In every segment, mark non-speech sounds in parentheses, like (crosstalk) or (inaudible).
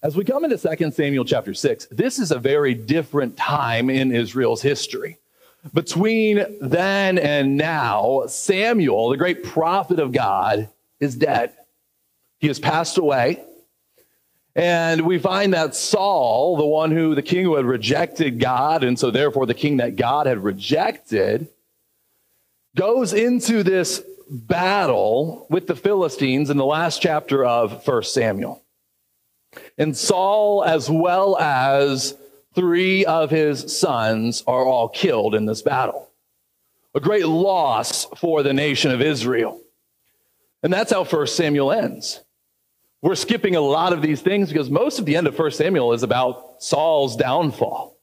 As we come into 2 Samuel chapter 6, this is a very different time in Israel's history. Between then and now, Samuel, the great prophet of God, is dead. He has passed away. And we find that Saul, the one who, the king who had rejected God, and so therefore the king that God had rejected, goes into this battle with the Philistines in the last chapter of 1 Samuel. And Saul, as well as three of his sons, are all killed in this battle. A great loss for the nation of Israel. And that's how 1 Samuel ends. We're skipping a lot of these things because most of the end of 1 Samuel is about Saul's downfall.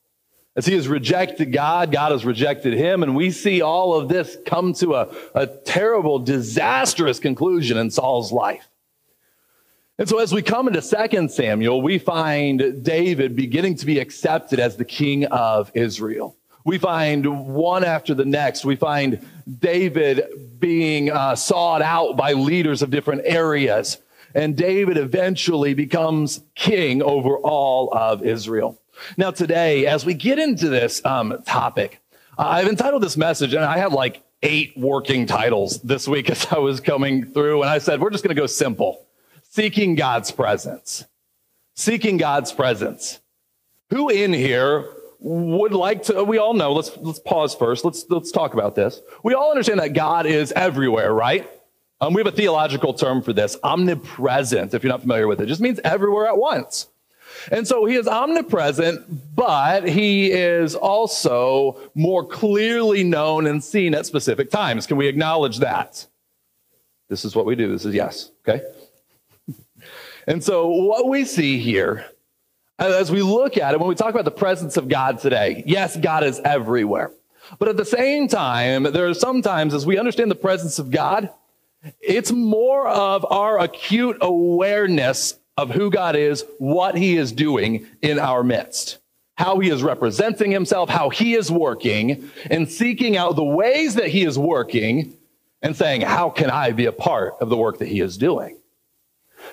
As he has rejected God, God has rejected him, and we see all of this come to a, a terrible, disastrous conclusion in Saul's life. And so, as we come into 2 Samuel, we find David beginning to be accepted as the king of Israel. We find one after the next. We find David being uh, sought out by leaders of different areas. And David eventually becomes king over all of Israel. Now, today, as we get into this um, topic, I've entitled this message, and I had like eight working titles this week (laughs) as I was coming through. And I said, we're just going to go simple seeking God's presence. Seeking God's presence. Who in here would like to we all know let's let's pause first. Let's let's talk about this. We all understand that god is everywhere right? Um, we have a theological term for this omnipresent if you're not familiar with it. it just means everywhere at once. And so he is omnipresent but he is also more clearly known and seen at specific times. Can we acknowledge that? This is what we do. This is yes okay and so, what we see here, as we look at it, when we talk about the presence of God today, yes, God is everywhere. But at the same time, there are sometimes, as we understand the presence of God, it's more of our acute awareness of who God is, what He is doing in our midst, how He is representing Himself, how He is working, and seeking out the ways that He is working and saying, How can I be a part of the work that He is doing?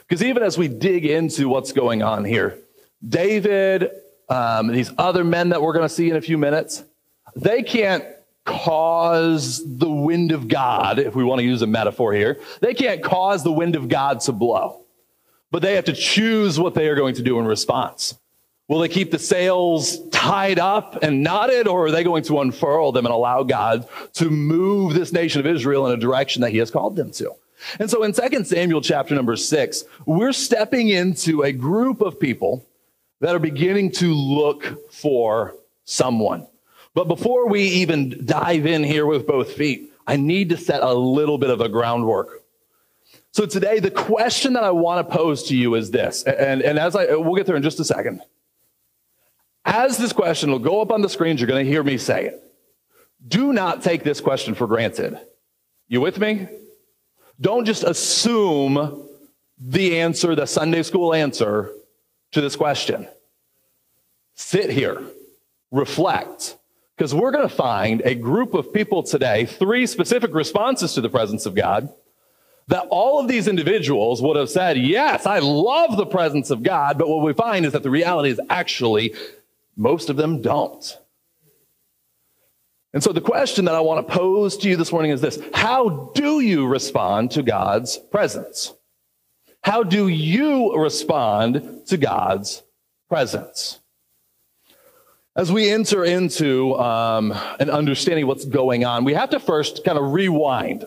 Because even as we dig into what's going on here, David, um, these other men that we're going to see in a few minutes, they can't cause the wind of God, if we want to use a metaphor here. They can't cause the wind of God to blow, but they have to choose what they are going to do in response. Will they keep the sails tied up and knotted, or are they going to unfurl them and allow God to move this nation of Israel in a direction that He has called them to? And so in 2 Samuel chapter number six, we're stepping into a group of people that are beginning to look for someone. But before we even dive in here with both feet, I need to set a little bit of a groundwork. So today, the question that I want to pose to you is this, and, and as I, we'll get there in just a second. As this question will go up on the screens, you're going to hear me say it. Do not take this question for granted. You with me? Don't just assume the answer, the Sunday school answer to this question. Sit here, reflect, because we're going to find a group of people today, three specific responses to the presence of God, that all of these individuals would have said, Yes, I love the presence of God, but what we find is that the reality is actually most of them don't. And so the question that I want to pose to you this morning is this How do you respond to God's presence? How do you respond to God's presence? As we enter into um, an understanding of what's going on, we have to first kind of rewind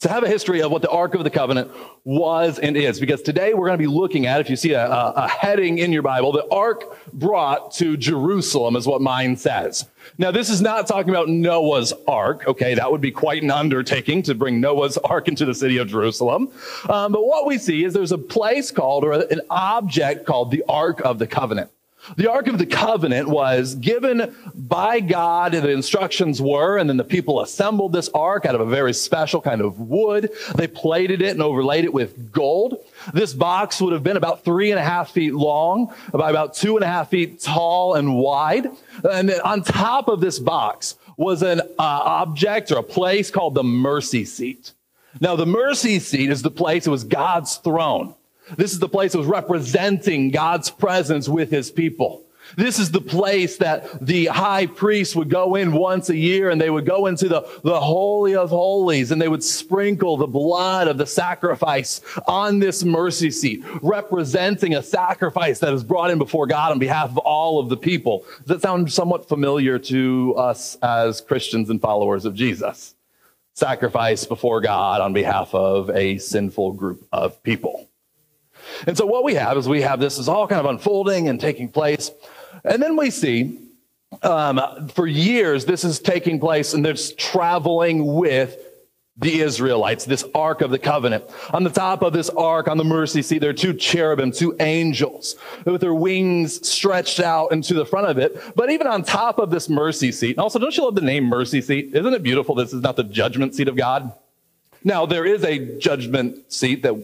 to have a history of what the Ark of the Covenant was and is. Because today we're going to be looking at, if you see a, a, heading in your Bible, the Ark brought to Jerusalem is what mine says. Now, this is not talking about Noah's Ark. Okay, that would be quite an undertaking to bring Noah's Ark into the city of Jerusalem. Um, but what we see is there's a place called, or an object called the Ark of the Covenant. The Ark of the Covenant was given by God, the instructions were, and then the people assembled this ark out of a very special kind of wood. They plated it and overlaid it with gold. This box would have been about three and a half feet long, about, about two and a half feet tall and wide. And then on top of this box was an uh, object or a place called the mercy seat. Now, the mercy seat is the place, it was God's throne. This is the place that was representing God's presence with his people. This is the place that the high priest would go in once a year and they would go into the, the Holy of Holies and they would sprinkle the blood of the sacrifice on this mercy seat, representing a sacrifice that is brought in before God on behalf of all of the people. Does that sound somewhat familiar to us as Christians and followers of Jesus? Sacrifice before God on behalf of a sinful group of people. And so what we have is we have this is all kind of unfolding and taking place. And then we see um, for years this is taking place and there's traveling with the Israelites, this Ark of the Covenant. On the top of this Ark, on the mercy seat, there are two cherubim, two angels with their wings stretched out into the front of it. But even on top of this mercy seat, and also don't you love the name mercy seat? Isn't it beautiful? This is not the judgment seat of God. Now, there is a judgment seat that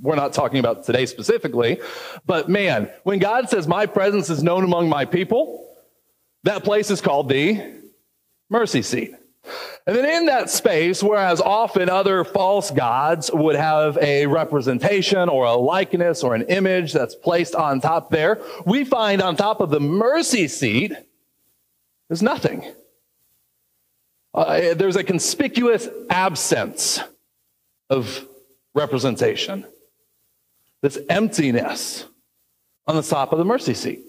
we're not talking about today specifically, but man, when God says, My presence is known among my people, that place is called the mercy seat. And then in that space, whereas often other false gods would have a representation or a likeness or an image that's placed on top there, we find on top of the mercy seat, there's nothing. Uh, there's a conspicuous absence of representation this emptiness on the top of the mercy seat.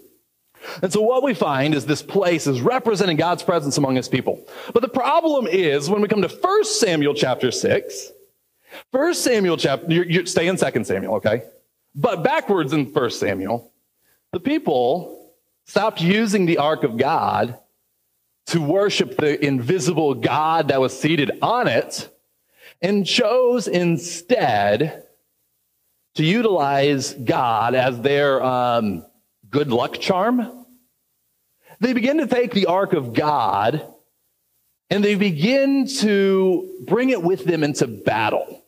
And so what we find is this place is representing God's presence among his people. But the problem is when we come to 1 Samuel chapter 6, 1 Samuel chapter, you, you stay in 2 Samuel, okay? But backwards in 1 Samuel, the people stopped using the ark of God to worship the invisible God that was seated on it and chose instead to utilize God as their um, good luck charm. They begin to take the ark of God and they begin to bring it with them into battle.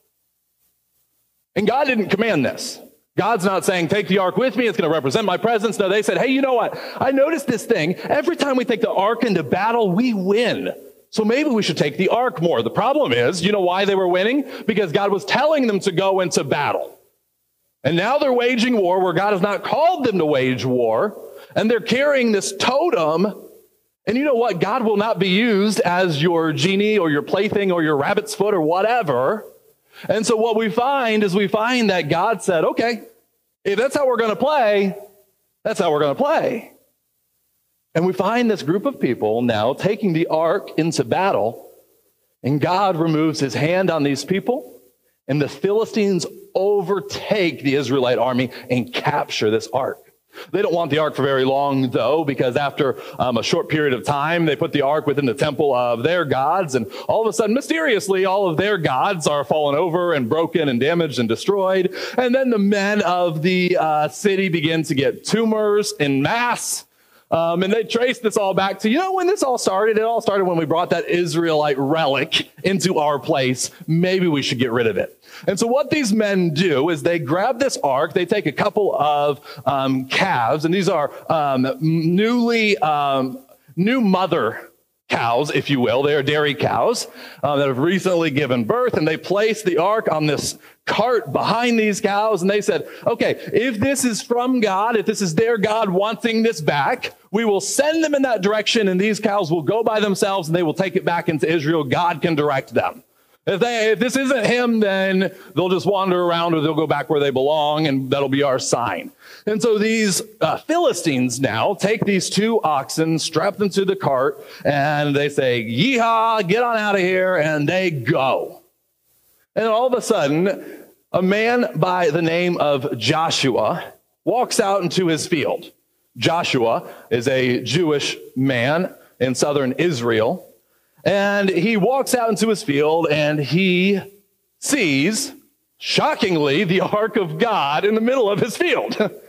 And God didn't command this. God's not saying, take the ark with me, it's going to represent my presence. No, they said, hey, you know what? I noticed this thing. Every time we take the ark into battle, we win. So maybe we should take the ark more. The problem is, you know why they were winning? Because God was telling them to go into battle. And now they're waging war where God has not called them to wage war. And they're carrying this totem. And you know what? God will not be used as your genie or your plaything or your rabbit's foot or whatever. And so what we find is we find that God said, okay, if that's how we're going to play, that's how we're going to play. And we find this group of people now taking the ark into battle, and God removes his hand on these people, and the Philistines overtake the Israelite army and capture this ark. They don't want the ark for very long, though, because after um, a short period of time, they put the ark within the temple of their gods, and all of a sudden, mysteriously, all of their gods are fallen over and broken and damaged and destroyed. And then the men of the uh, city begin to get tumors in mass. Um, and they trace this all back to, you know, when this all started? It all started when we brought that Israelite relic into our place. Maybe we should get rid of it. And so what these men do is they grab this ark, they take a couple of um, calves, and these are um, newly, um, new mother cows, if you will. They are dairy cows uh, that have recently given birth, and they placed the ark on this cart behind these cows, and they said, okay, if this is from God, if this is their God wanting this back, we will send them in that direction, and these cows will go by themselves, and they will take it back into Israel. God can direct them. If, they, if this isn't him, then they'll just wander around or they'll go back where they belong, and that'll be our sign. And so these uh, Philistines now take these two oxen, strap them to the cart, and they say, Yeehaw, get on out of here, and they go. And all of a sudden, a man by the name of Joshua walks out into his field. Joshua is a Jewish man in southern Israel. And he walks out into his field and he sees, shockingly, the ark of God in the middle of his field. (laughs)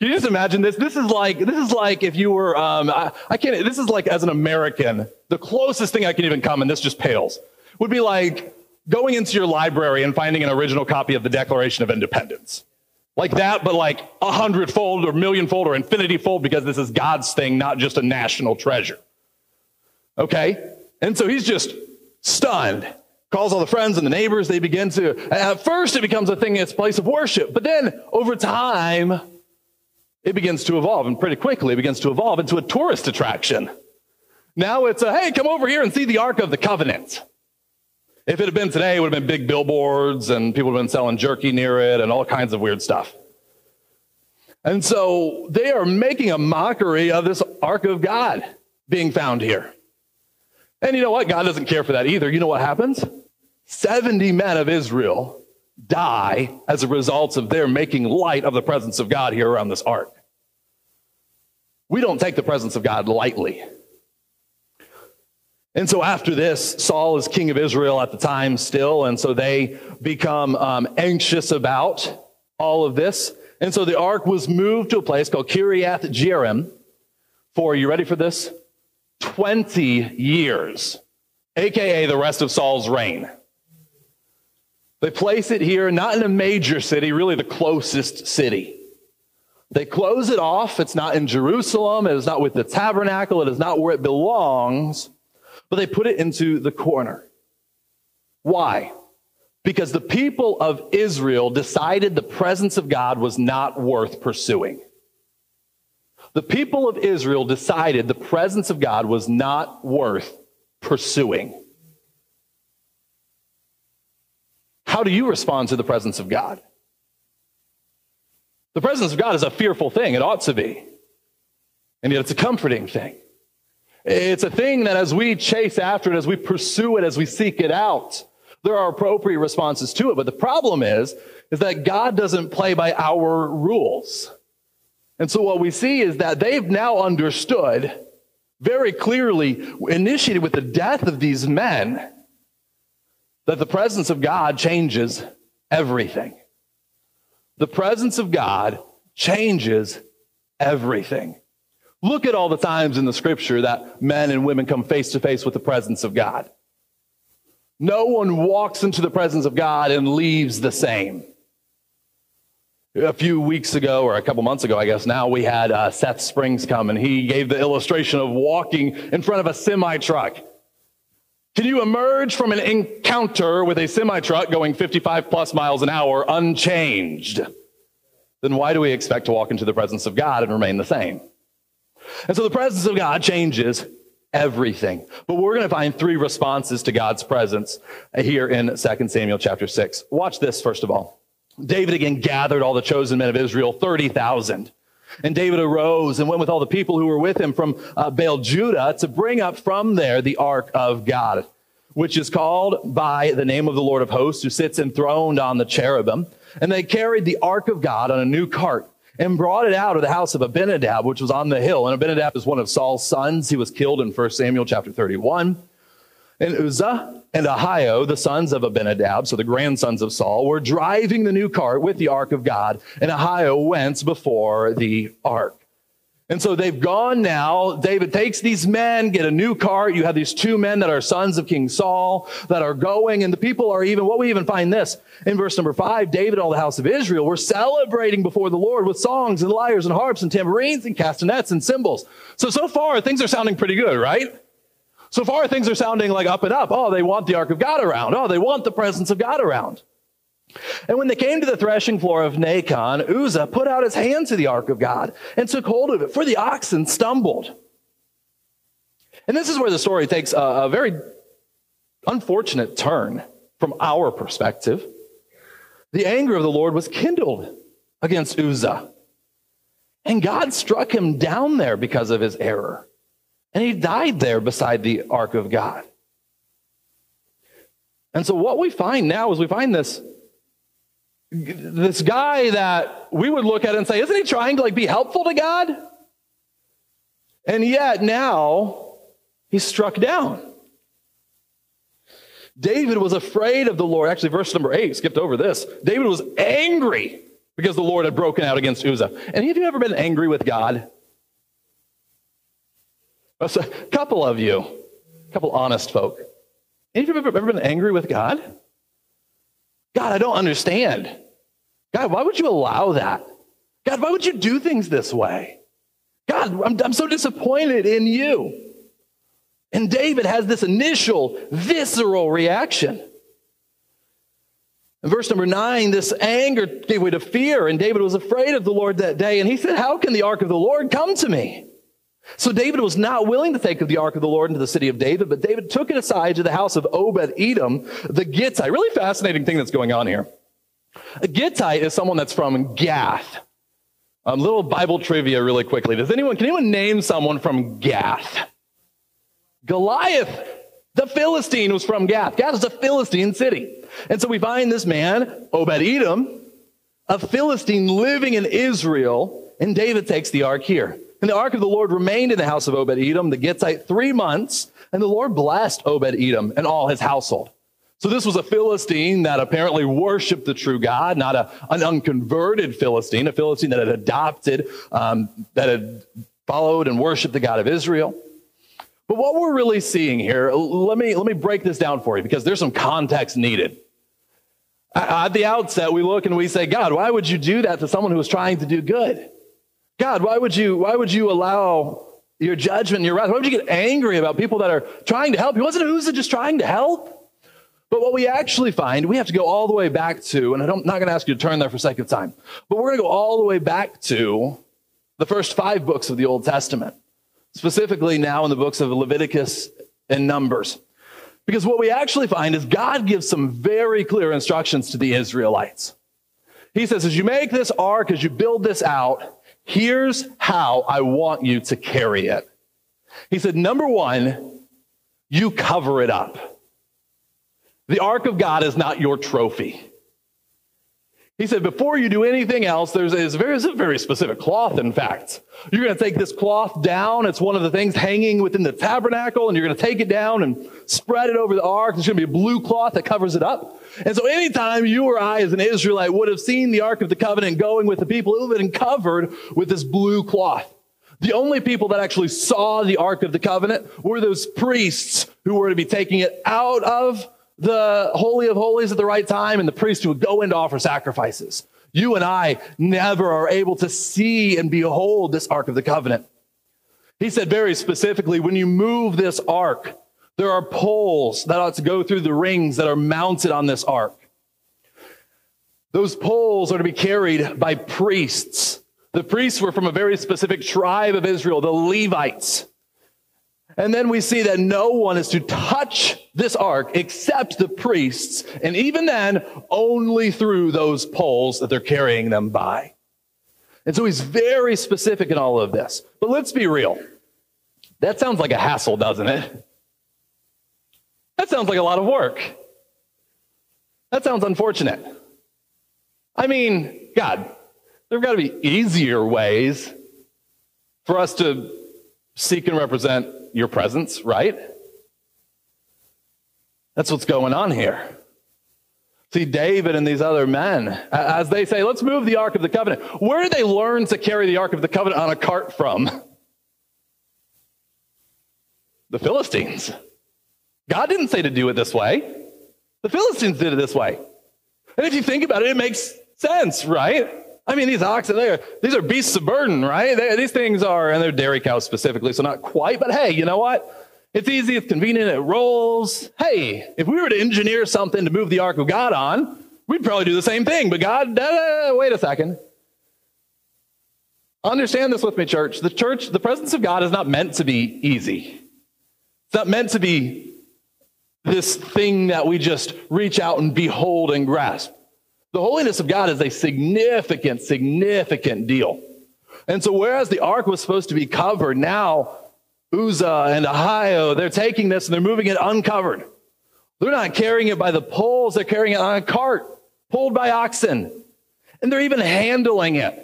You just imagine this? This is like this is like if you were um, I, I, can't. This is like as an American, the closest thing I can even come, and this just pales, would be like going into your library and finding an original copy of the Declaration of Independence, like that, but like a hundredfold or millionfold or infinity fold because this is God's thing, not just a national treasure. Okay, and so he's just stunned, calls all the friends and the neighbors. They begin to, at first, it becomes a thing, it's a place of worship. But then over time, it begins to evolve, and pretty quickly, it begins to evolve into a tourist attraction. Now it's a, hey, come over here and see the Ark of the Covenant. If it had been today, it would have been big billboards and people would have been selling jerky near it and all kinds of weird stuff. And so they are making a mockery of this Ark of God being found here. And you know what? God doesn't care for that either. You know what happens? 70 men of Israel die as a result of their making light of the presence of God here around this ark. We don't take the presence of God lightly. And so after this, Saul is king of Israel at the time still, and so they become um, anxious about all of this. And so the ark was moved to a place called Kiriath Jearim for, you ready for this? 20 years, aka the rest of Saul's reign. They place it here, not in a major city, really the closest city. They close it off. It's not in Jerusalem. It is not with the tabernacle. It is not where it belongs. But they put it into the corner. Why? Because the people of Israel decided the presence of God was not worth pursuing. The people of Israel decided the presence of God was not worth pursuing. How do you respond to the presence of God? The presence of God is a fearful thing. It ought to be. And yet it's a comforting thing. It's a thing that as we chase after it, as we pursue it, as we seek it out, there are appropriate responses to it. But the problem is, is that God doesn't play by our rules. And so what we see is that they've now understood very clearly, initiated with the death of these men, that the presence of God changes everything. The presence of God changes everything. Look at all the times in the scripture that men and women come face to face with the presence of God. No one walks into the presence of God and leaves the same. A few weeks ago, or a couple months ago, I guess now, we had uh, Seth Springs come and he gave the illustration of walking in front of a semi truck. Can you emerge from an encounter with a semi truck going 55 plus miles an hour unchanged? Then why do we expect to walk into the presence of God and remain the same? And so the presence of God changes everything. But we're going to find three responses to God's presence here in 2 Samuel chapter 6. Watch this, first of all. David again gathered all the chosen men of Israel, 30,000. And David arose and went with all the people who were with him from uh, Baal Judah to bring up from there the ark of God, which is called by the name of the Lord of hosts, who sits enthroned on the cherubim. And they carried the ark of God on a new cart and brought it out of the house of Abinadab, which was on the hill. And Abinadab is one of Saul's sons. He was killed in 1 Samuel chapter 31. And Uzzah and Ahio, the sons of Abinadab, so the grandsons of Saul, were driving the new cart with the ark of God, and Ahio went before the ark. And so they've gone now. David takes these men, get a new cart. You have these two men that are sons of King Saul that are going, and the people are even, what we even find this in verse number five David all the house of Israel were celebrating before the Lord with songs and lyres and harps and tambourines and castanets and cymbals. So, so far, things are sounding pretty good, right? So far, things are sounding like up and up. Oh, they want the ark of God around. Oh, they want the presence of God around. And when they came to the threshing floor of Nacon, Uzzah put out his hand to the ark of God and took hold of it, for the oxen stumbled. And this is where the story takes a, a very unfortunate turn from our perspective. The anger of the Lord was kindled against Uzzah. And God struck him down there because of his error. And he died there beside the ark of God. And so what we find now is we find this this guy that we would look at and say, isn't he trying to like be helpful to God? And yet now he's struck down. David was afraid of the Lord. Actually, verse number eight, skipped over this. David was angry because the Lord had broken out against Uzzah. And have you ever been angry with God? A couple of you, a couple honest folk. Any of you ever, ever been angry with God? God, I don't understand. God, why would you allow that? God, why would you do things this way? God, I'm, I'm so disappointed in you. And David has this initial visceral reaction. In verse number nine, this anger gave way to fear, and David was afraid of the Lord that day. And he said, How can the ark of the Lord come to me? So David was not willing to take the ark of the Lord into the city of David, but David took it aside to the house of Obed Edom, the Gittite. Really fascinating thing that's going on here. A Gittite is someone that's from Gath. A um, little Bible trivia really quickly. Does anyone, can anyone name someone from Gath? Goliath, the Philistine was from Gath. Gath is a Philistine city. And so we find this man, Obed Edom, a Philistine living in Israel, and David takes the ark here. And the ark of the Lord remained in the house of Obed Edom, the Gittite, three months, and the Lord blessed Obed Edom and all his household. So this was a Philistine that apparently worshiped the true God, not a, an unconverted Philistine, a Philistine that had adopted, um, that had followed and worshiped the God of Israel. But what we're really seeing here, let me, let me break this down for you because there's some context needed. At the outset, we look and we say, God, why would you do that to someone who was trying to do good? God, why would you, why would you allow your judgment your wrath? Why would you get angry about people that are trying to help you? Wasn't Uzzah just trying to help? But what we actually find, we have to go all the way back to, and I'm not going to ask you to turn there for sake of time, but we're going to go all the way back to the first five books of the Old Testament, specifically now in the books of Leviticus and Numbers. Because what we actually find is God gives some very clear instructions to the Israelites. He says, as you make this ark, as you build this out, here's how I want you to carry it. He said, number one, you cover it up. The ark of God is not your trophy. He said, before you do anything else, there's, a very, a very specific cloth, in fact. You're going to take this cloth down. It's one of the things hanging within the tabernacle, and you're going to take it down and spread it over the ark. There's going to be a blue cloth that covers it up. And so anytime you or I as an Israelite would have seen the ark of the covenant going with the people, it would have been covered with this blue cloth. The only people that actually saw the ark of the covenant were those priests who were to be taking it out of the Holy of Holies at the right time, and the priests who would go in to offer sacrifices. You and I never are able to see and behold this Ark of the Covenant. He said very specifically, when you move this ark, there are poles that ought to go through the rings that are mounted on this ark. Those poles are to be carried by priests. The priests were from a very specific tribe of Israel, the Levites. And then we see that no one is to touch this ark except the priests, and even then, only through those poles that they're carrying them by. And so he's very specific in all of this. But let's be real. That sounds like a hassle, doesn't it? That sounds like a lot of work. That sounds unfortunate. I mean, God, there have got to be easier ways for us to seek and represent your presence, right? That's what's going on here. See, David and these other men, as they say, let's move the Ark of the Covenant. Where did they learn to carry the Ark of the Covenant on a cart from? The Philistines. God didn't say to do it this way. The Philistines did it this way. And if you think about it, it makes sense, right? I mean, these oxen, they are, these are beasts of burden, right? They, these things are, and they're dairy cows specifically, so not quite, but hey, you know what? It's easy, it's convenient, it rolls. Hey, if we were to engineer something to move the ark of God on, we'd probably do the same thing. But God, wait a second. Understand this with me, church. The church, the presence of God is not meant to be easy. It's not meant to be this thing that we just reach out and behold and grasp. The holiness of God is a significant, significant deal. And so, whereas the ark was supposed to be covered, now Uzzah and Ahio, they're taking this and they're moving it uncovered. They're not carrying it by the poles, they're carrying it on a cart pulled by oxen. And they're even handling it.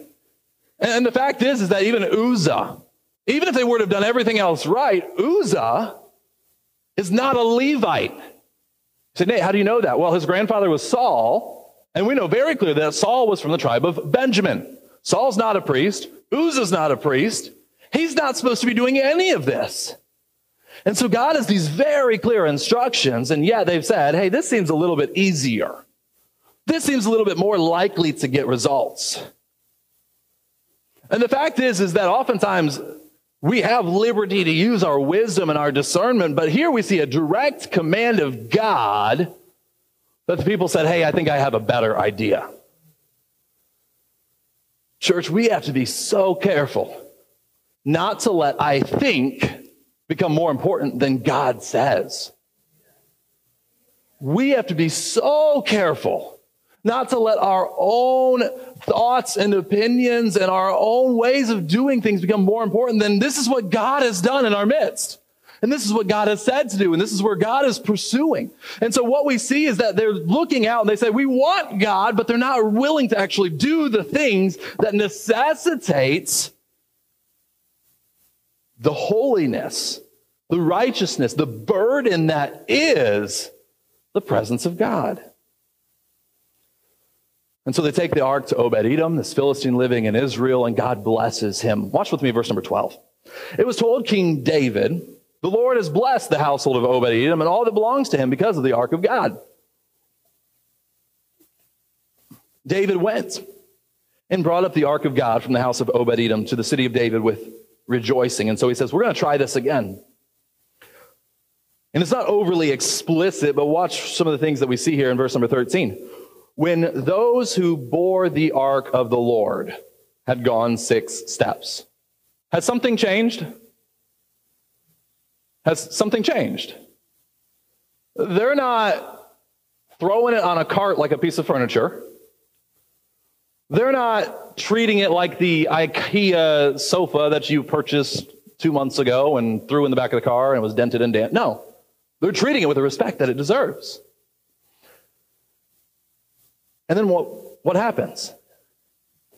And the fact is, is that even Uzzah, even if they would have done everything else right, Uzzah is not a Levite. You say, Nate, how do you know that? Well, his grandfather was Saul, and we know very clearly that Saul was from the tribe of Benjamin. Saul's not a priest. Uzzah's not a priest. He's not supposed to be doing any of this. And so God has these very clear instructions, and yet they've said, hey, this seems a little bit easier. This seems a little bit more likely to get results. And the fact is, is that oftentimes we have liberty to use our wisdom and our discernment, but here we see a direct command of God that the people said, Hey, I think I have a better idea. Church, we have to be so careful not to let I think become more important than God says. We have to be so careful not to let our own thoughts and opinions and our own ways of doing things become more important than this is what God has done in our midst. And this is what God has said to do. And this is where God is pursuing. And so what we see is that they're looking out and they say, we want God, but they're not willing to actually do the things that necessitates the holiness, the righteousness, the burden that is the presence of God. And so they take the ark to Obed Edom, this Philistine living in Israel, and God blesses him. Watch with me verse number 12. It was told King David, The Lord has blessed the household of Obed Edom and all that belongs to him because of the ark of God. David went and brought up the ark of God from the house of Obed Edom to the city of David with rejoicing. And so he says, We're going to try this again. And it's not overly explicit, but watch some of the things that we see here in verse number 13. When those who bore the ark of the Lord had gone six steps, has something changed? Has something changed? They're not throwing it on a cart like a piece of furniture. They're not treating it like the IKEA sofa that you purchased two months ago and threw in the back of the car and was dented and damp. No, they're treating it with the respect that it deserves. And then what, what happens?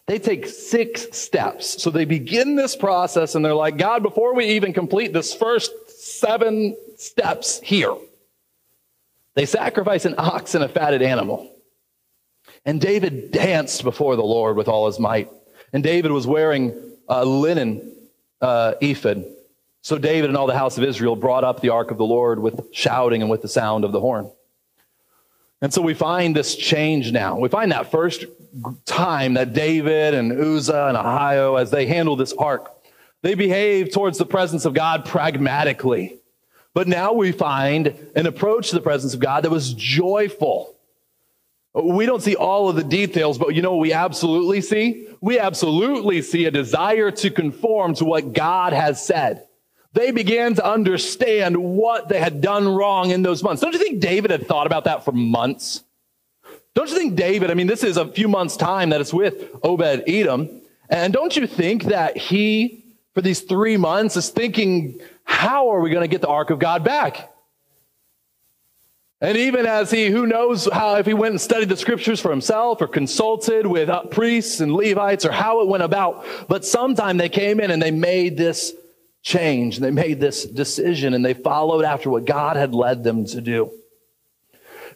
They take six steps. So they begin this process and they're like, God, before we even complete this first seven steps here, they sacrifice an ox and a fatted animal. And David danced before the Lord with all his might. And David was wearing a linen uh, ephod. So David and all the house of Israel brought up the ark of the Lord with shouting and with the sound of the horn. And so we find this change now. We find that first time that David and Uzzah and Ahio, as they handle this ark, they behave towards the presence of God pragmatically. But now we find an approach to the presence of God that was joyful. We don't see all of the details, but you know we absolutely see? We absolutely see a desire to conform to what God has said they began to understand what they had done wrong in those months. Don't you think David had thought about that for months? Don't you think David, I mean, this is a few months' time that it's with Obed Edom. And don't you think that he, for these three months, is thinking, how are we going to get the ark of God back? And even as he, who knows how, if he went and studied the scriptures for himself or consulted with uh, priests and Levites or how it went about, but sometime they came in and they made this change. They made this decision and they followed after what God had led them to do.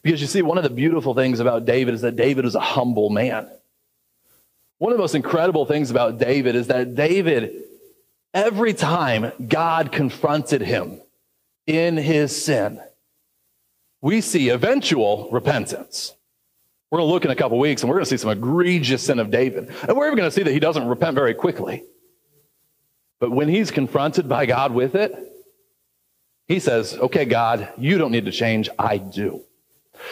Because you see, one of the beautiful things about David is that David was a humble man. One of the most incredible things about David is that David, every time God confronted him in his sin, we see eventual repentance. We're going to look in a couple weeks and we're going to see some egregious sin of David. And we're even going to see that he doesn't repent very quickly. But when he's confronted by God with it, he says, Okay, God, you don't need to change. I do.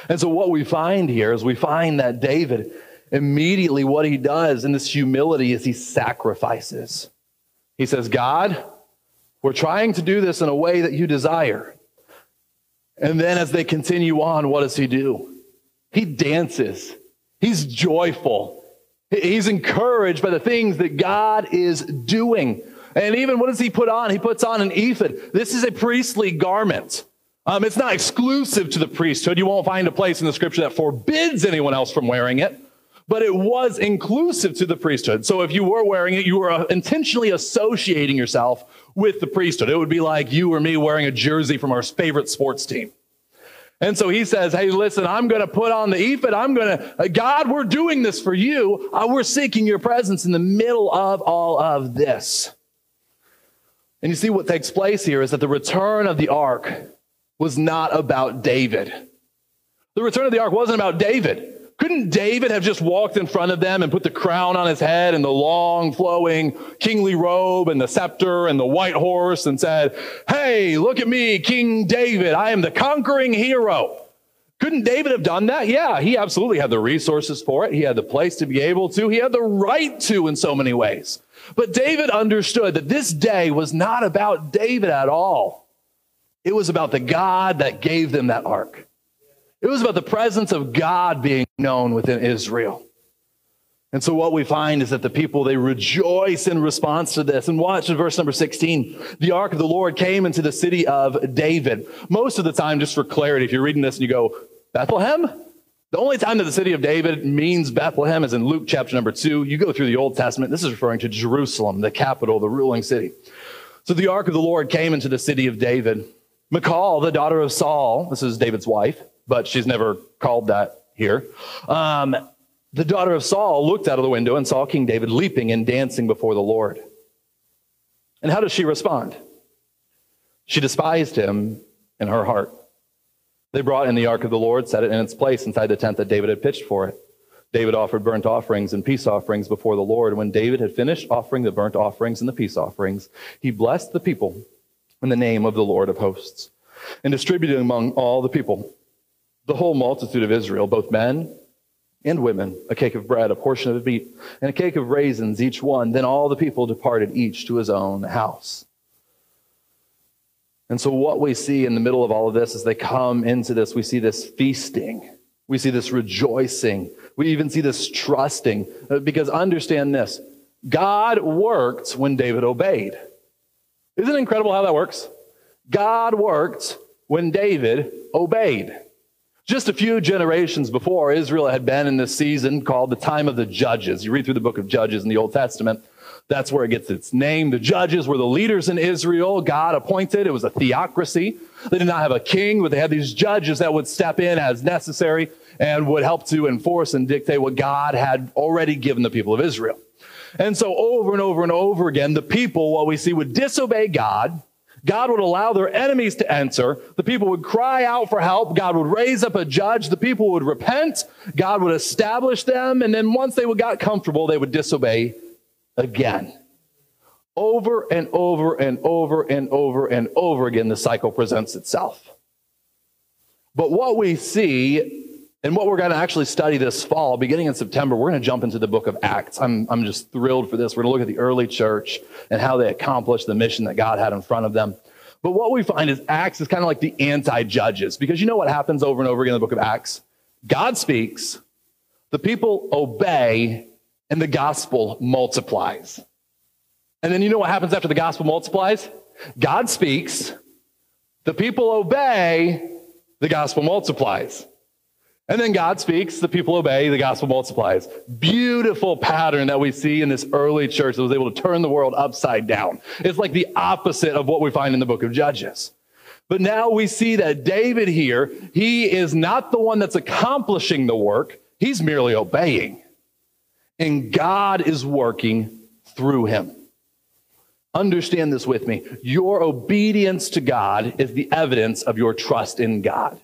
And so what we find here is we find that David, immediately what he does in this humility is he sacrifices. He says, God, we're trying to do this in a way that you desire. And then as they continue on, what does he do? He dances. He's joyful. He's encouraged by the things that God is doing. And even what does he put on? He puts on an ephod. This is a priestly garment. Um, it's not exclusive to the priesthood. You won't find a place in the scripture that forbids anyone else from wearing it, but it was inclusive to the priesthood. So if you were wearing it, you were uh, intentionally associating yourself with the priesthood. It would be like you or me wearing a jersey from our favorite sports team. And so he says, Hey, listen, I'm going to put on the ephod. I'm going to, uh, God, we're doing this for you. Uh, we're seeking your presence in the middle of all of this. And you see what takes place here is that the return of the ark was not about David. The return of the ark wasn't about David. Couldn't David have just walked in front of them and put the crown on his head and the long flowing kingly robe and the scepter and the white horse and said, Hey, look at me, King David. I am the conquering hero. Couldn't David have done that? Yeah, he absolutely had the resources for it. He had the place to be able to. He had the right to in so many ways. But David understood that this day was not about David at all. It was about the God that gave them that ark. It was about the presence of God being known within Israel. And so what we find is that the people, they rejoice in response to this. And watch in verse number 16. The ark of the Lord came into the city of David. Most of the time, just for clarity, if you're reading this and you go, Bethlehem? The only time that the city of David means Bethlehem is in Luke chapter number two. You go through the Old Testament. This is referring to Jerusalem, the capital, the ruling city. So the ark of the Lord came into the city of David. Michal, the daughter of Saul, this is David's wife, but she's never called that here. Um, the daughter of Saul looked out of the window and saw King David leaping and dancing before the Lord. And how does she respond? She despised him in her heart. They brought in the ark of the Lord, set it in its place inside the tent that David had pitched for it. David offered burnt offerings and peace offerings before the Lord. When David had finished offering the burnt offerings and the peace offerings, he blessed the people in the name of the Lord of hosts and distributed among all the people, the whole multitude of Israel, both men and women, a cake of bread, a portion of meat, and a cake of raisins, each one. Then all the people departed, each to his own house. And so, what we see in the middle of all of this as they come into this, we see this feasting, we see this rejoicing, we even see this trusting. Uh, because understand this God worked when David obeyed. Isn't it incredible how that works? God worked when David obeyed. Just a few generations before, Israel had been in this season called the time of the judges. You read through the book of Judges in the Old Testament. That's where it gets its name. The judges were the leaders in Israel, God appointed. It was a theocracy. They did not have a king, but they had these judges that would step in as necessary and would help to enforce and dictate what God had already given the people of Israel. And so over and over and over again, the people, what we see, would disobey God God would allow their enemies to enter. The people would cry out for help. God would raise up a judge. The people would repent. God would establish them. And then once they got comfortable, they would disobey again. Over and over and over and over and over again, the cycle presents itself. But what we see and what we're going to actually study this fall, beginning in September, we're going to jump into the book of Acts. I'm, I'm just thrilled for this. We're going to look at the early church and how they accomplished the mission that God had in front of them. But what we find is Acts is kind of like the anti judges, because you know what happens over and over again in the book of Acts? God speaks, the people obey, and the gospel multiplies. And then you know what happens after the gospel multiplies? God speaks, the people obey, the gospel multiplies. And then God speaks, the people obey, the gospel multiplies. Beautiful pattern that we see in this early church that was able to turn the world upside down. It's like the opposite of what we find in the book of Judges. But now we see that David here, he is not the one that's accomplishing the work, he's merely obeying. And God is working through him. Understand this with me. Your obedience to God is the evidence of your trust in God.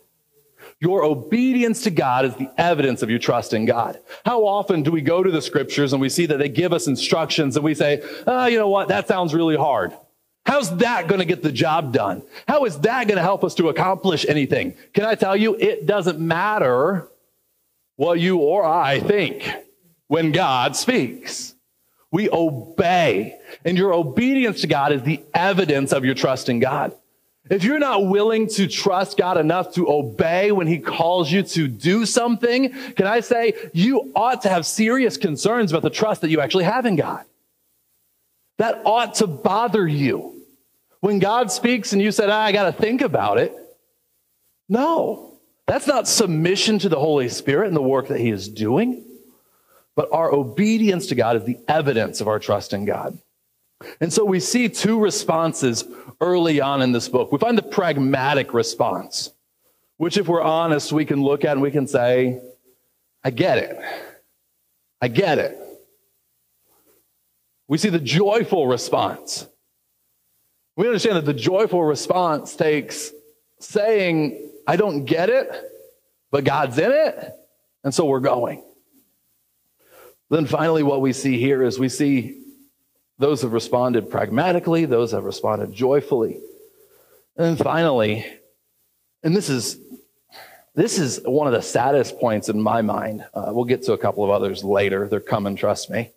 Your obedience to God is the evidence of your trust in God. How often do we go to the scriptures and we see that they give us instructions and we say, oh, you know what? That sounds really hard. How's that going to get the job done? How is that going to help us to accomplish anything? Can I tell you, it doesn't matter what you or I think when God speaks. We obey. And your obedience to God is the evidence of your trust in God. If you're not willing to trust God enough to obey when He calls you to do something, can I say you ought to have serious concerns about the trust that you actually have in God? That ought to bother you. When God speaks and you said, ah, I got to think about it. No, that's not submission to the Holy Spirit and the work that He is doing. But our obedience to God is the evidence of our trust in God. And so we see two responses early on in this book. We find the pragmatic response, which, if we're honest, we can look at and we can say, I get it. I get it. We see the joyful response. We understand that the joyful response takes saying, I don't get it, but God's in it, and so we're going. Then finally, what we see here is we see those have responded pragmatically, those have responded joyfully. And finally, and this is This is one of the saddest points in my mind. Uh, we'll get to a couple of others later. They're coming, trust me.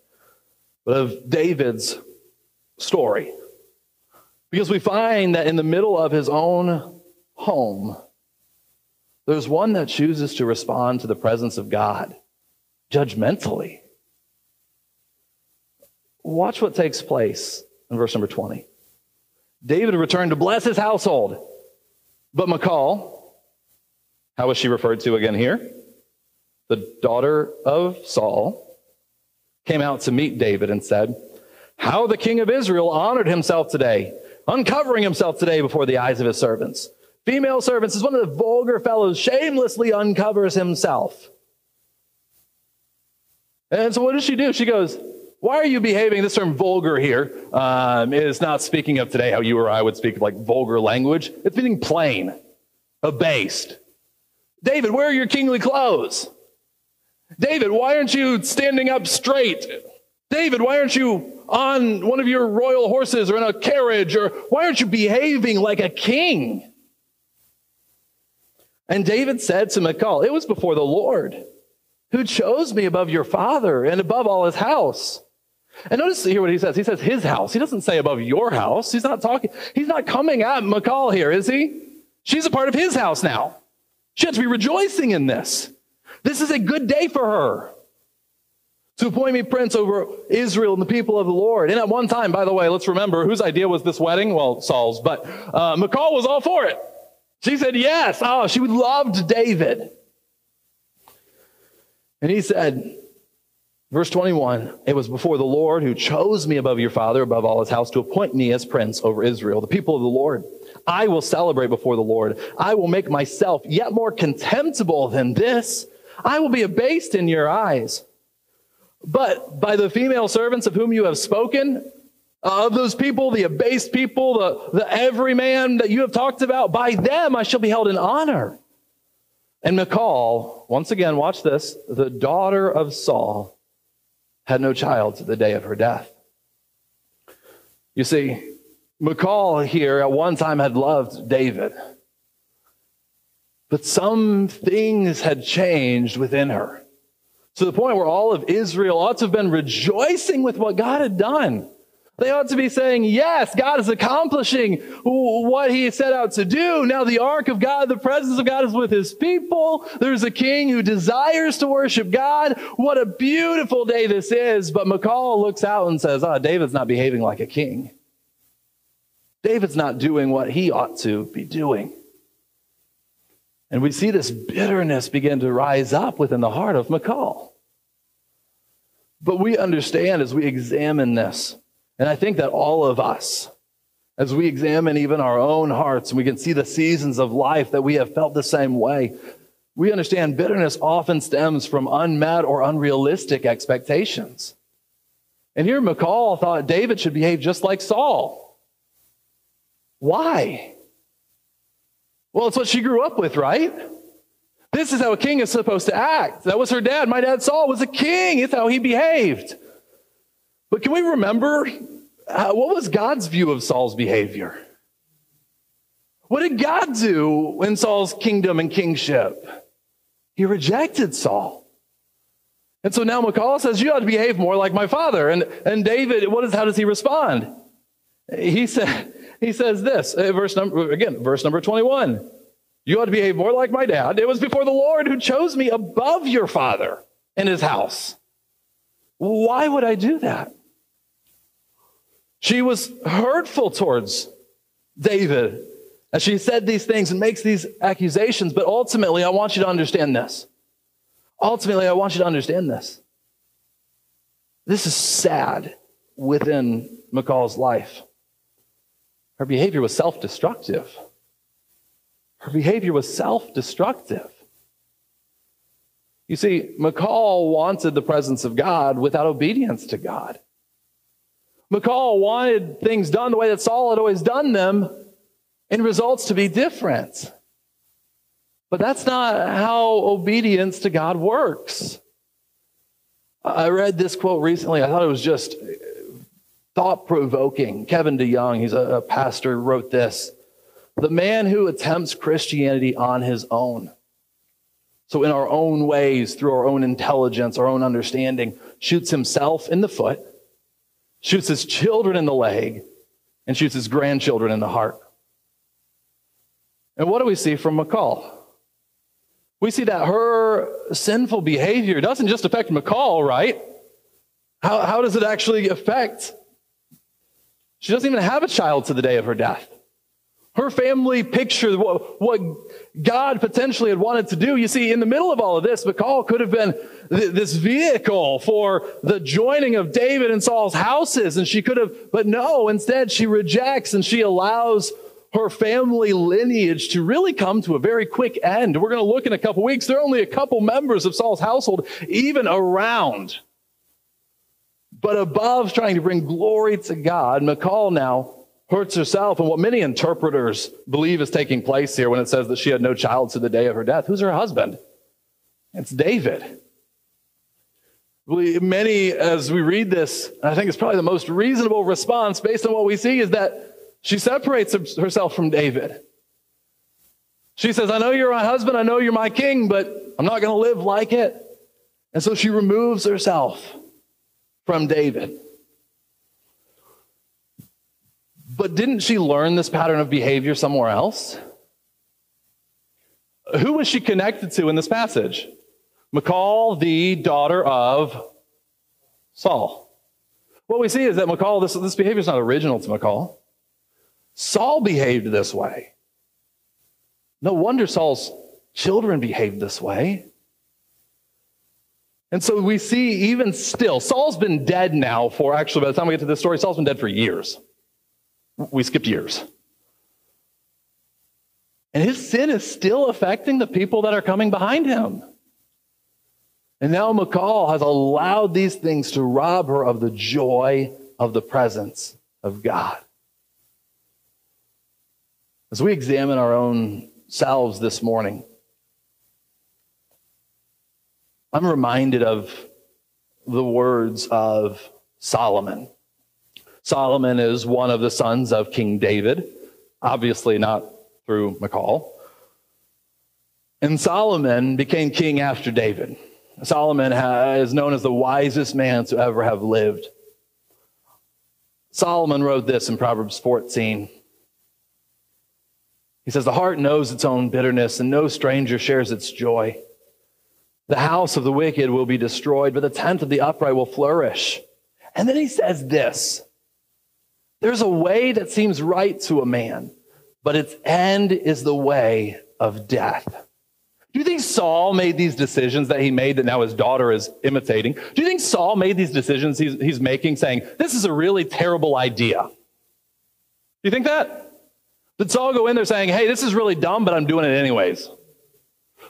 But of David's story. Because we find that in the middle of his own home, there's one that chooses to respond to the presence of God judgmentally. Watch what takes place in verse number 20. David returned to bless his household. But Michal, how was she referred to again here? The daughter of Saul came out to meet David and said, How the king of Israel honored himself today, uncovering himself today before the eyes of his servants. Female servants is one of the vulgar fellows, shamelessly uncovers himself. And so what does she do? She goes, why are you behaving? This term vulgar here um, is not speaking of today how you or I would speak like vulgar language. It's meaning plain, abased. David, where are your kingly clothes? David, why aren't you standing up straight? David, why aren't you on one of your royal horses or in a carriage? Or why aren't you behaving like a king? And David said to Michal, It was before the Lord who chose me above your father and above all his house. And notice here what he says. He says his house. He doesn't say above your house. He's not talking, he's not coming at Michal here, is he? She's a part of his house now. She has to be rejoicing in this. This is a good day for her to appoint me prince over Israel and the people of the Lord. And at one time, by the way, let's remember whose idea was this wedding? Well, Saul's, but uh, Michal was all for it. She said yes. Oh, she loved David. And he said, Verse 21 It was before the Lord who chose me above your father, above all his house, to appoint me as prince over Israel, the people of the Lord. I will celebrate before the Lord. I will make myself yet more contemptible than this. I will be abased in your eyes. But by the female servants of whom you have spoken, of those people, the abased people, the, the everyman that you have talked about, by them I shall be held in honor. And Michal, once again, watch this, the daughter of Saul, had no child to the day of her death. You see, Michal here at one time had loved David, but some things had changed within her to the point where all of Israel ought to have been rejoicing with what God had done. They ought to be saying, yes, God is accomplishing what he set out to do. Now the ark of God, the presence of God is with his people. There's a king who desires to worship God. What a beautiful day this is. But Michal looks out and says, ah, oh, David's not behaving like a king. David's not doing what he ought to be doing. And we see this bitterness begin to rise up within the heart of Michal. But we understand as we examine this and I think that all of us, as we examine even our own hearts and we can see the seasons of life that we have felt the same way, we understand bitterness often stems from unmet or unrealistic expectations. And here Michal thought David should behave just like Saul. Why? Well, it's what she grew up with, right? This is how a king is supposed to act. That was her dad. My dad Saul was a king. It's how he behaved. But can we remember uh, what was God's view of Saul's behavior? What did God do in Saul's kingdom and kingship? He rejected Saul. And so now Michal says, You ought to behave more like my father. And, and David, what is, how does he respond? He, said, he says this, uh, verse number, again, verse number 21. You ought to behave more like my dad. It was before the Lord who chose me above your father in his house. Why would I do that? She was hurtful towards David as she said these things and makes these accusations. But ultimately, I want you to understand this. Ultimately, I want you to understand this. This is sad within Michal's life. Her behavior was self destructive. Her behavior was self destructive. You see, Michal wanted the presence of God without obedience to God. Michal wanted things done the way that Saul had always done them and results to be different. But that's not how obedience to God works. I read this quote recently. I thought it was just thought provoking. Kevin DeYoung, he's a, pastor, wrote this The man who attempts Christianity on his own So, in our own ways, through our own intelligence, our own understanding, shoots himself in the foot, shoots his children in the leg, and shoots his grandchildren in the heart. And what do we see from Michal? We see that her sinful behavior doesn't just affect Michal, right? How, how does it actually affect? She doesn't even have a child to the day of her death. Her family pictured what, what God potentially had wanted to do. You see, in the middle of all of this, Michal could have been th- this vehicle for the joining of David and Saul's houses, and she could have, but no, instead she rejects and she allows her family lineage to really come to a very quick end. We're going to look in a couple weeks. There are only a couple members of Saul's household even around. But above trying to bring glory to God, Michal now hurts herself. And what many interpreters believe is taking place here when it says that she had no child to the day of her death. Who's her husband? It's David. Many, as we read this, I think it's probably the most reasonable response based on what we see is that she separates herself from David. She says, I know you're my husband, I know you're my king, but I'm not going to live like it. And so she removes herself from David. But didn't she learn this pattern of behavior somewhere else? Who was she connected to in this passage? Michal, the daughter of Saul. What we see is that Michal, this, this behavior is not original to Michal. Saul behaved this way. No wonder Saul's children behaved this way. And so we see even still, Saul's been dead now for actually, by the time we get to this story, Saul's been dead for years. We skipped years. And his sin is still affecting the people that are coming behind him. And now Michal has allowed these things to rob her of the joy of the presence of God. As we examine our own selves this morning, I'm reminded of the words of Solomon. Solomon is one of the sons of King David, obviously not through Michal. And Solomon became king after David. Solomon is known as the wisest man to ever have lived. Solomon wrote this in Proverbs 14. He says, The heart knows its own bitterness, and no stranger shares its joy. The house of the wicked will be destroyed, but the tent of the upright will flourish. And then he says this there's a way that seems right to a man, but its end is the way of death. Do you think Saul made these decisions that he made that now his daughter is imitating? Do you think Saul made these decisions he's, he's making saying, this is a really terrible idea? Do you think that? Did Saul go in there saying, hey, this is really dumb, but I'm doing it anyways?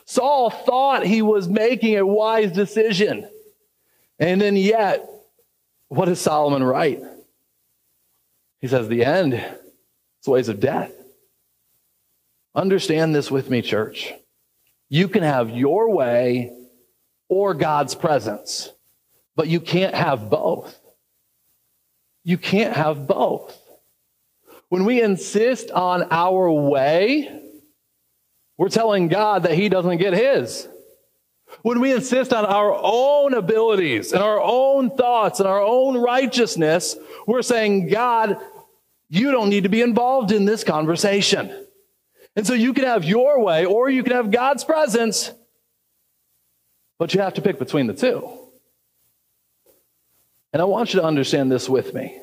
Saul thought he was making a wise decision. And then yet, what does Solomon write? He says, The end is ways of death. Understand this with me, church. You can have your way or God's presence, but you can't have both. You can't have both. When we insist on our way, we're telling God that He doesn't get His. When we insist on our own abilities and our own thoughts and our own righteousness, we're saying, God, you don't need to be involved in this conversation. And so you can have your way or you can have God's presence, but you have to pick between the two. And I want you to understand this with me.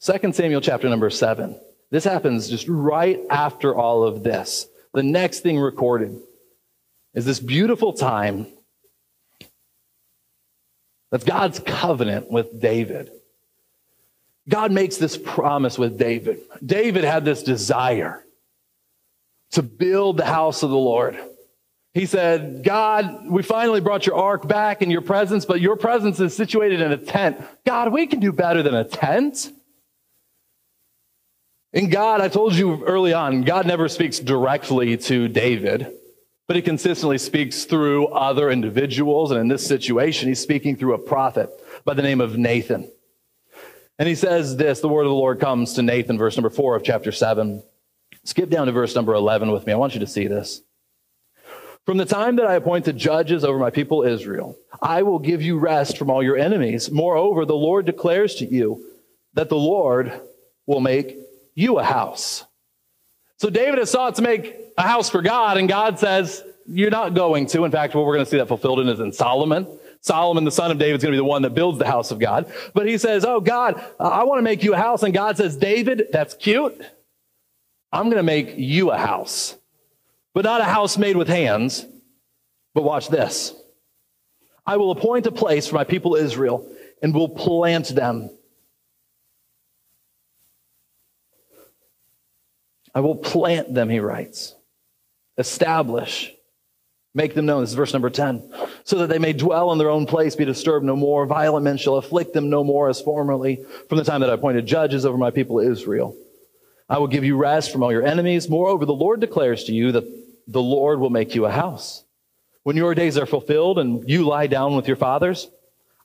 2 Samuel chapter number 7. This happens just right after all of this. The next thing recorded is this beautiful time that's God's covenant with David. God makes this promise with David. David had this desire to build the house of the Lord. He said, God, we finally brought your ark back in your presence, but your presence is situated in a tent. God, we can do better than a tent. And God, I told you early on, God never speaks directly to David, but he consistently speaks through other individuals. And in this situation, he's speaking through a prophet by the name of Nathan. And he says this the word of the Lord comes to Nathan, verse number four of chapter seven. Skip down to verse number 11 with me. I want you to see this. From the time that I appointed judges over my people Israel, I will give you rest from all your enemies. Moreover, the Lord declares to you that the Lord will make you a house. So David has sought to make a house for God, and God says, You're not going to. In fact, what we're going to see that fulfilled in is in Solomon. Solomon, the son of David, is going to be the one that builds the house of God. But he says, Oh, God, I want to make you a house. And God says, David, that's cute. I'm going to make you a house, but not a house made with hands. But watch this I will appoint a place for my people Israel and will plant them. I will plant them, he writes. Establish Make them known. This is verse number 10. So that they may dwell in their own place, be disturbed no more. Violent men shall afflict them no more as formerly, from the time that I appointed judges over my people Israel. I will give you rest from all your enemies. Moreover, the Lord declares to you that the Lord will make you a house. When your days are fulfilled and you lie down with your fathers,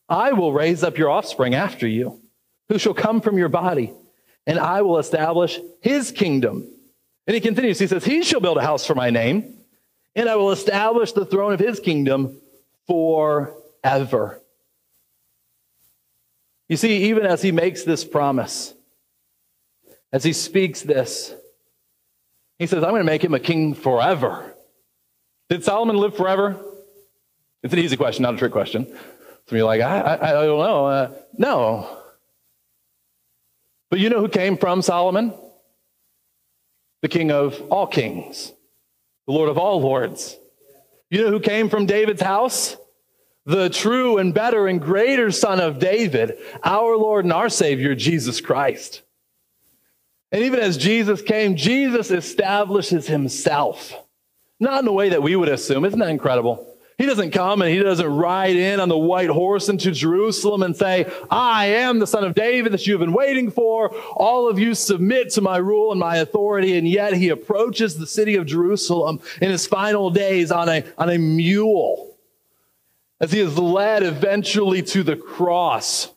I will raise up your offspring after you, who shall come from your body, and I will establish his kingdom. And he continues, he says, He shall build a house for my name and I will establish the throne of his kingdom forever. You see, even as he makes this promise, as he speaks this, he says, I'm going to make him a king forever. Did Solomon live forever? It's an easy question, not a trick question. Some of you are like, I, I, I don't know. Uh, no. But you know who came from Solomon? The king of all kings the Lord of all lords. You know who came from David's house? The true and better and greater Son of David, our Lord and our Savior, Jesus Christ. And even as Jesus came, Jesus establishes himself. Not in the way that we would assume. Isn't that incredible? He doesn't come and he doesn't ride in on the white horse into Jerusalem and say, I am the son of David that you've been waiting for. All of you submit to my rule and my authority. And yet he approaches the city of Jerusalem in his final days on a, on a mule as he is led eventually to the cross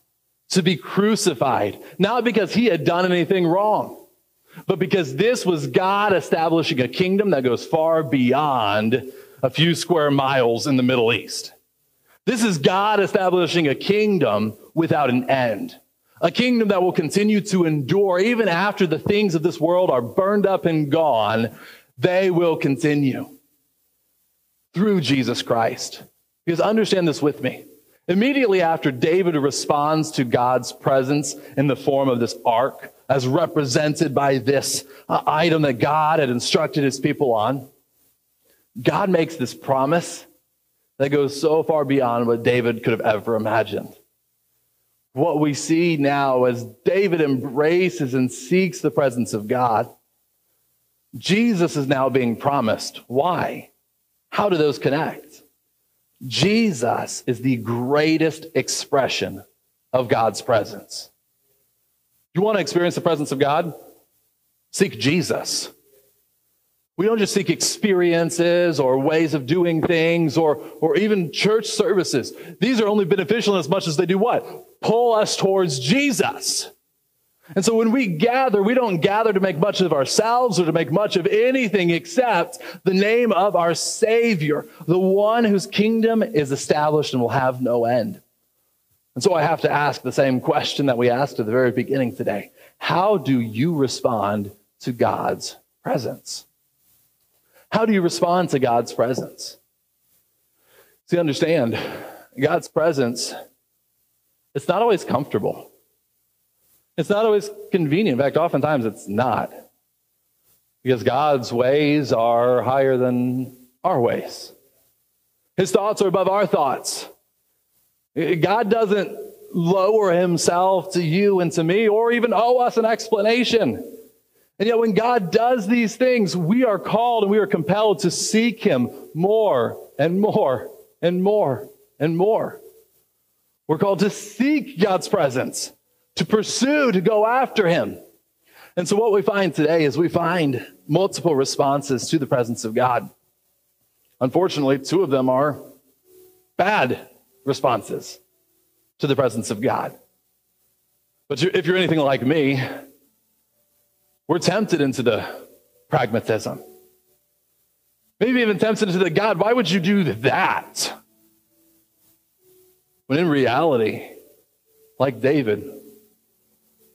to be crucified. Not because he had done anything wrong, but because this was God establishing a kingdom that goes far beyond a few square miles in the Middle East. This is God establishing a kingdom without an end. A kingdom that will continue to endure even after the things of this world are burned up and gone. They will continue through Jesus Christ. Because understand this with me. Immediately after David responds to God's presence in the form of this ark, as represented by this uh, item that God had instructed his people on, God makes this promise that goes so far beyond what David could have ever imagined. What we see now as David embraces and seeks the presence of God, Jesus is now being promised. Why? How do those connect? Jesus is the greatest expression of God's presence. You want to experience the presence of God? Seek Jesus. We don't just seek experiences or ways of doing things or, or even church services. These are only beneficial as much as they do what? Pull us towards Jesus. And so when we gather, we don't gather to make much of ourselves or to make much of anything except the name of our Savior, the one whose kingdom is established and will have no end. And so I have to ask the same question that we asked at the very beginning today. How do you respond to God's presence? How do you respond to God's presence? See, understand, God's presence, it's not always comfortable. It's not always convenient. In fact, oftentimes it's not. Because God's ways are higher than our ways. His thoughts are above our thoughts. God doesn't lower himself to you and to me or even owe us an explanation. And yet, when God does these things, we are called and we are compelled to seek Him more and more and more and more. We're called to seek God's presence, to pursue, to go after Him. And so, what we find today is we find multiple responses to the presence of God. Unfortunately, two of them are bad responses to the presence of God. But if you're anything like me, we're tempted into the pragmatism. Maybe even tempted to the God, why would you do that? When in reality, like David,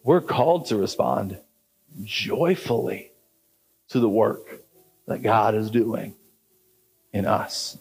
we're called to respond joyfully to the work that God is doing in us.